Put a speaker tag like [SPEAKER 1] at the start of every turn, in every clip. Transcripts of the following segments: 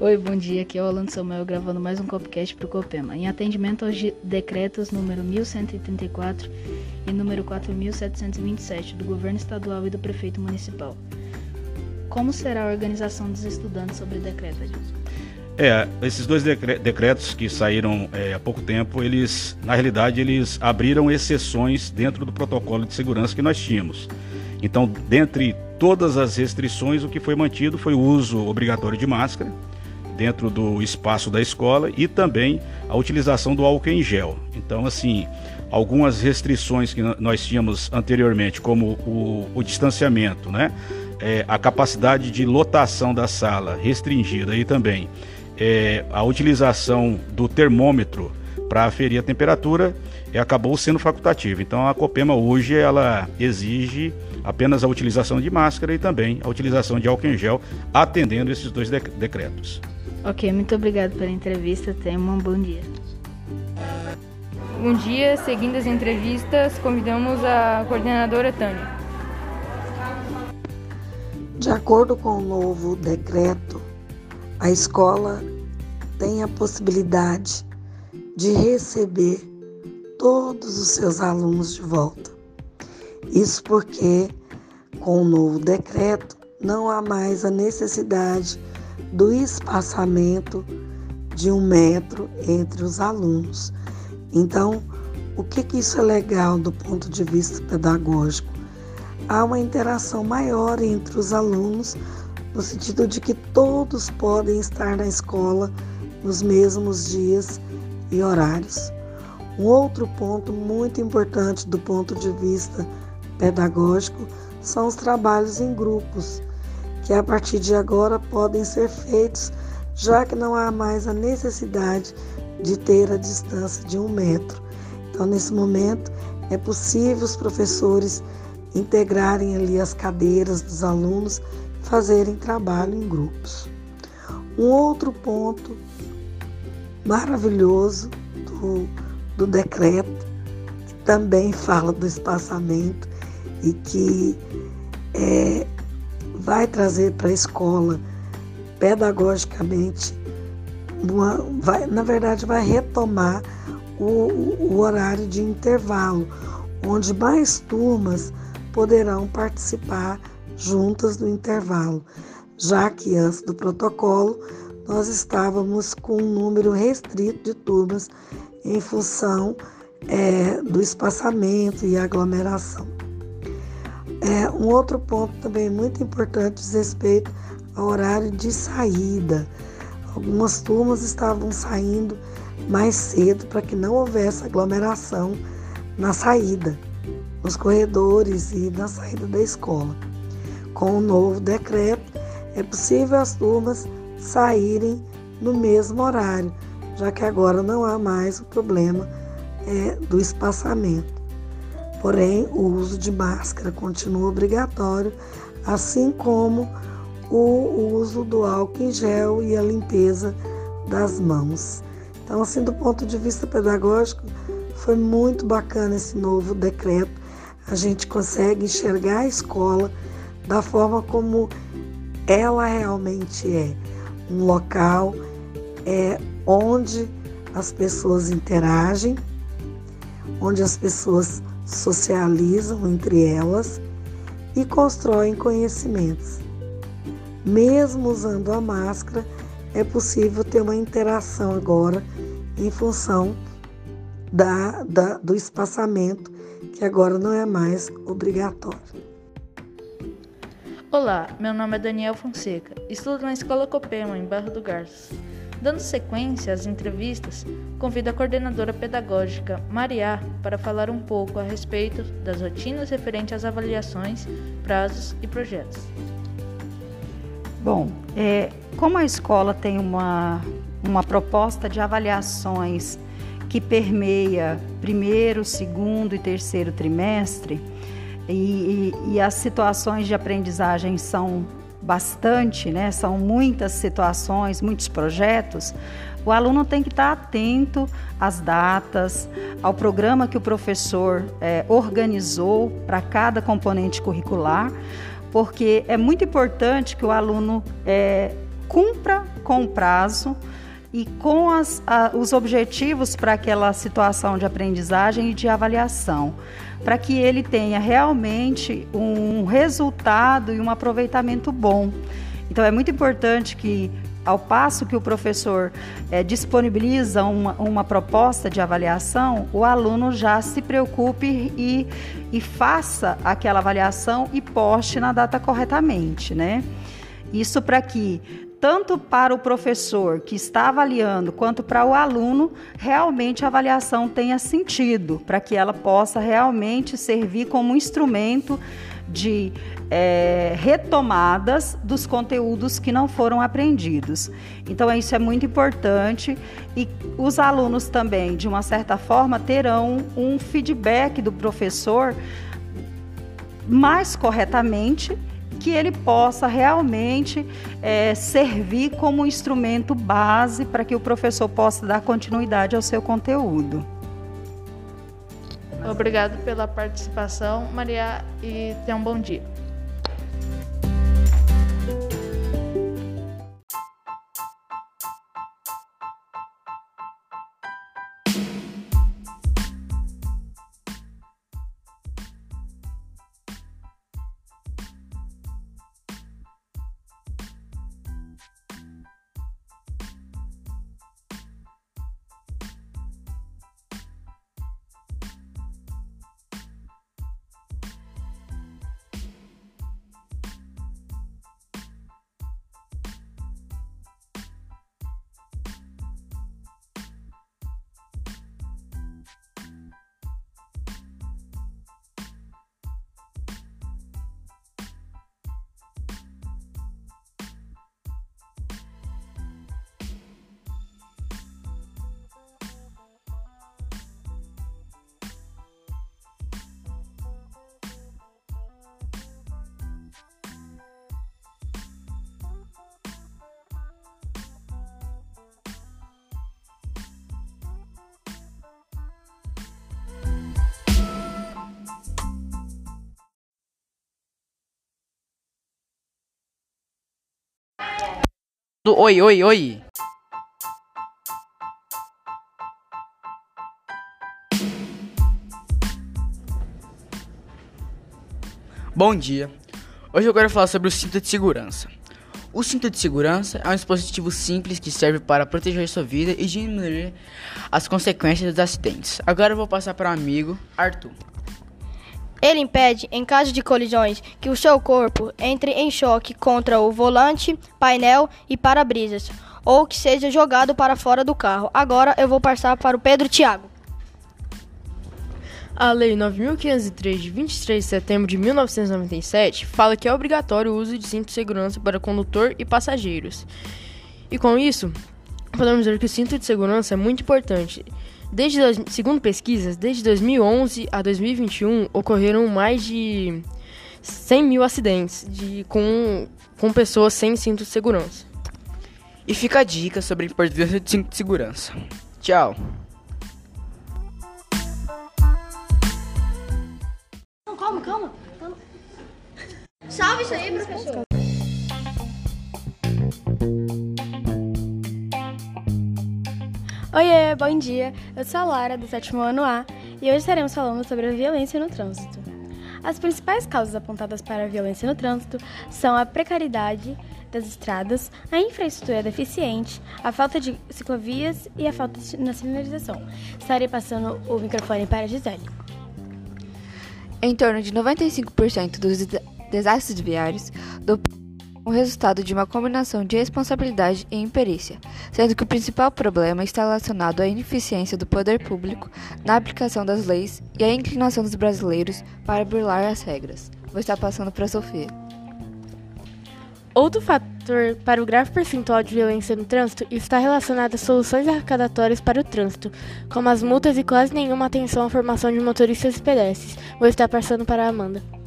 [SPEAKER 1] Oi, bom dia. Aqui é o Orlando Samuel gravando mais um Copcast para o Copema. Em atendimento aos decretos número 1134 e número 4727 do Governo Estadual e do Prefeito Municipal. Como será a organização dos estudantes sobre o decreto, Adilson?
[SPEAKER 2] É, esses dois decretos que saíram é, há pouco tempo, eles, na realidade, eles abriram exceções dentro do protocolo de segurança que nós tínhamos. Então, dentre todas as restrições, o que foi mantido foi o uso obrigatório de máscara, dentro do espaço da escola e também a utilização do álcool em gel. Então, assim, algumas restrições que nós tínhamos anteriormente, como o, o distanciamento, né? É, a capacidade de lotação da sala restringida e também é, a utilização do termômetro para aferir a temperatura é, acabou sendo facultativa. Então a Copema hoje ela exige apenas a utilização de máscara e também a utilização de álcool em gel, atendendo esses dois decretos.
[SPEAKER 1] Ok, muito obrigado pela entrevista. Tenha um bom dia.
[SPEAKER 3] Bom dia, seguindo as entrevistas, convidamos a coordenadora Tânia.
[SPEAKER 4] De acordo com o novo decreto, a escola tem a possibilidade de receber todos os seus alunos de volta. Isso porque, com o novo decreto, não há mais a necessidade do espaçamento de um metro entre os alunos. Então, o que, que isso é legal do ponto de vista pedagógico? Há uma interação maior entre os alunos, no sentido de que todos podem estar na escola nos mesmos dias e horários. Um outro ponto muito importante do ponto de vista pedagógico são os trabalhos em grupos que a partir de agora podem ser feitos, já que não há mais a necessidade de ter a distância de um metro. Então, nesse momento, é possível os professores integrarem ali as cadeiras dos alunos, fazerem trabalho em grupos. Um outro ponto maravilhoso do, do decreto, que também fala do espaçamento e que é, vai trazer para a escola pedagogicamente, uma, vai, na verdade, vai retomar o, o horário de intervalo, onde mais turmas poderão participar juntas no intervalo, já que antes do protocolo nós estávamos com um número restrito de turmas em função é, do espaçamento e aglomeração. É, um outro ponto também muito importante diz respeito ao horário de saída. Algumas turmas estavam saindo mais cedo para que não houvesse aglomeração na saída, nos corredores e na saída da escola. Com o novo decreto, é possível as turmas saírem no mesmo horário, já que agora não há mais o problema é, do espaçamento. Porém, o uso de máscara continua obrigatório, assim como o uso do álcool em gel e a limpeza das mãos. Então, assim, do ponto de vista pedagógico, foi muito bacana esse novo decreto. A gente consegue enxergar a escola da forma como ela realmente é um local é, onde as pessoas interagem, onde as pessoas socializam entre elas e constroem conhecimentos. Mesmo usando a máscara, é possível ter uma interação agora em função da, da, do espaçamento, que agora não é mais obrigatório.
[SPEAKER 1] Olá, meu nome é Daniel Fonseca, estudo na Escola Copema, em Barra do Garças. Dando sequência às entrevistas, convido a coordenadora pedagógica Maria para falar um pouco a respeito das rotinas referentes às avaliações, prazos e projetos.
[SPEAKER 5] Bom, é, como a escola tem uma, uma proposta de avaliações que permeia primeiro, segundo e terceiro trimestre, e, e, e as situações de aprendizagem são bastante, né? São muitas situações, muitos projetos. O aluno tem que estar atento às datas, ao programa que o professor é, organizou para cada componente curricular, porque é muito importante que o aluno é, cumpra com o prazo e com as, a, os objetivos para aquela situação de aprendizagem e de avaliação, para que ele tenha realmente um resultado e um aproveitamento bom. Então é muito importante que ao passo que o professor é, disponibiliza uma, uma, proposta de avaliação, o aluno já se preocupe e, e faça aquela avaliação e poste na data corretamente, né? Isso para que tanto para o professor que está avaliando quanto para o aluno, realmente a avaliação tenha sentido, para que ela possa realmente servir como um instrumento de é, retomadas dos conteúdos que não foram aprendidos. Então, isso é muito importante e os alunos também, de uma certa forma, terão um feedback do professor mais corretamente que ele possa realmente é, servir como instrumento base para que o professor possa dar continuidade ao seu conteúdo.
[SPEAKER 1] Obrigado pela participação, Maria, e tenha um bom dia.
[SPEAKER 6] Do Oi, Oi, Oi. Bom dia. Hoje eu quero falar sobre o cinto de segurança. O cinto de segurança é um dispositivo simples que serve para proteger sua vida e diminuir as consequências dos acidentes. Agora eu vou passar para o amigo Arthur.
[SPEAKER 7] Ele impede, em caso de colisões, que o seu corpo entre em choque contra o volante, painel e para-brisas, ou que seja jogado para fora do carro. Agora eu vou passar para o Pedro Tiago.
[SPEAKER 8] A Lei 9.503, de 23 de setembro de 1997, fala que é obrigatório o uso de cinto de segurança para condutor e passageiros. E com isso, podemos dizer que o cinto de segurança é muito importante Desde, segundo pesquisas, desde 2011 a 2021 ocorreram mais de 100 mil acidentes de, com, com pessoas sem cinto de segurança.
[SPEAKER 6] E fica a dica sobre a importância de cinto de segurança. Tchau!
[SPEAKER 7] Calma, calma. Salve isso aí, professor.
[SPEAKER 9] Oiê, bom dia. Eu sou a Lara, do sétimo ano A, e hoje estaremos falando sobre a violência no trânsito. As principais causas apontadas para a violência no trânsito são a precariedade das estradas, a infraestrutura deficiente, a falta de ciclovias e a falta na sinalização. Estarei passando o microfone para a Gisele.
[SPEAKER 10] Em torno de 95% dos desastres viários do o resultado de uma combinação de responsabilidade e imperícia, sendo que o principal problema está relacionado à ineficiência do poder público na aplicação das leis e à inclinação dos brasileiros para burlar as regras. Vou estar passando para a Sofia.
[SPEAKER 11] Outro fator para o grave percentual de violência no trânsito está relacionado a soluções arrecadatórias para o trânsito, como as multas e quase nenhuma atenção à formação de motoristas e pedestres. Vou estar passando para a Amanda.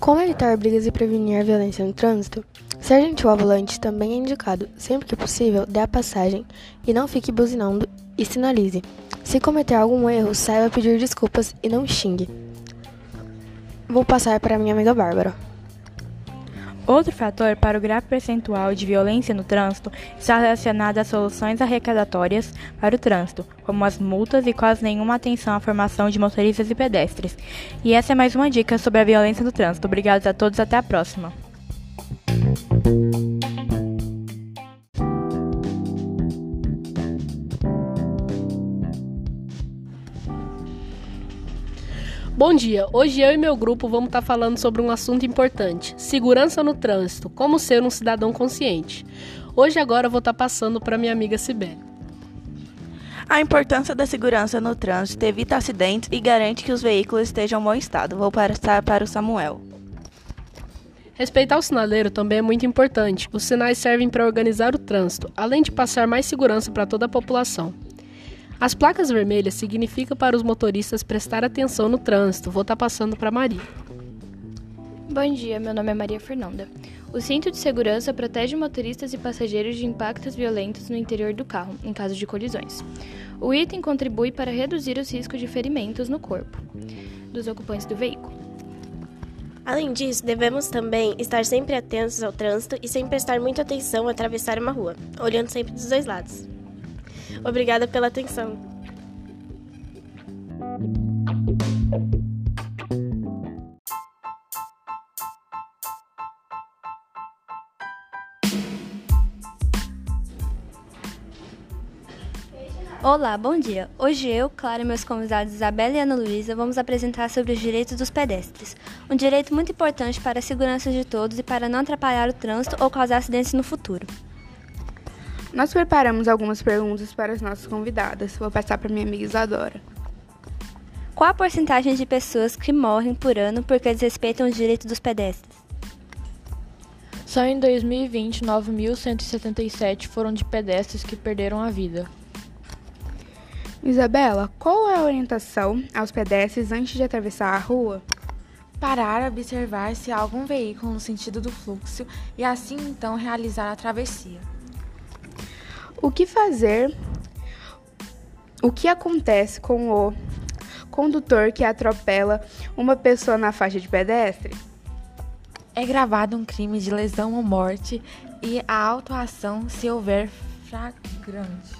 [SPEAKER 12] Como evitar brigas e prevenir a violência no trânsito? Ser gentil ao volante também é indicado. Sempre que possível, dê a passagem e não fique buzinando e sinalize. Se cometer algum erro, saiba pedir desculpas e não xingue. Vou passar para minha amiga Bárbara.
[SPEAKER 9] Outro fator para o grave percentual de violência no trânsito está relacionado às soluções arrecadatórias para o trânsito, como as multas e quase nenhuma atenção à formação de motoristas e pedestres. E essa é mais uma dica sobre a violência no trânsito. Obrigados a todos, até a próxima.
[SPEAKER 13] Bom dia! Hoje eu e meu grupo vamos estar falando sobre um assunto importante: segurança no trânsito, como ser um cidadão consciente. Hoje agora eu vou estar passando para minha amiga Sibeli.
[SPEAKER 14] A importância da segurança no trânsito evita acidentes e garante que os veículos estejam em bom estado. Vou passar para o Samuel.
[SPEAKER 13] Respeitar o sinaleiro também é muito importante. Os sinais servem para organizar o trânsito, além de passar mais segurança para toda a população. As placas vermelhas significam para os motoristas prestar atenção no trânsito. Vou estar tá passando para Maria.
[SPEAKER 15] Bom dia, meu nome é Maria Fernanda. O cinto de segurança protege motoristas e passageiros de impactos violentos no interior do carro, em caso de colisões. O item contribui para reduzir os riscos de ferimentos no corpo dos ocupantes do veículo.
[SPEAKER 16] Além disso, devemos também estar sempre atentos ao trânsito e sem prestar muita atenção ao atravessar uma rua, olhando sempre dos dois lados. Obrigada pela atenção.
[SPEAKER 17] Olá, bom dia. Hoje eu, Clara e meus convidados Isabela e Ana Luísa vamos apresentar sobre os direitos dos pedestres. Um direito muito importante para a segurança de todos e para não atrapalhar o trânsito ou causar acidentes no futuro.
[SPEAKER 18] Nós preparamos algumas perguntas para as nossas convidadas. Vou passar para minha amiga Isadora.
[SPEAKER 17] Qual a porcentagem de pessoas que morrem por ano porque desrespeitam os direitos dos pedestres?
[SPEAKER 19] Só em 2020, 9.177 foram de pedestres que perderam a vida.
[SPEAKER 18] Isabela, qual é a orientação aos pedestres antes de atravessar a rua?
[SPEAKER 11] Parar, observar se há algum veículo no sentido do fluxo e assim então realizar a travessia.
[SPEAKER 18] O que fazer? O que acontece com o condutor que atropela uma pessoa na faixa de pedestre?
[SPEAKER 11] É gravado um crime de lesão ou morte e a autuação se houver flagrante.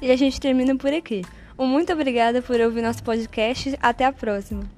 [SPEAKER 17] E a gente termina por aqui. Um muito obrigada por ouvir nosso podcast. Até a próxima.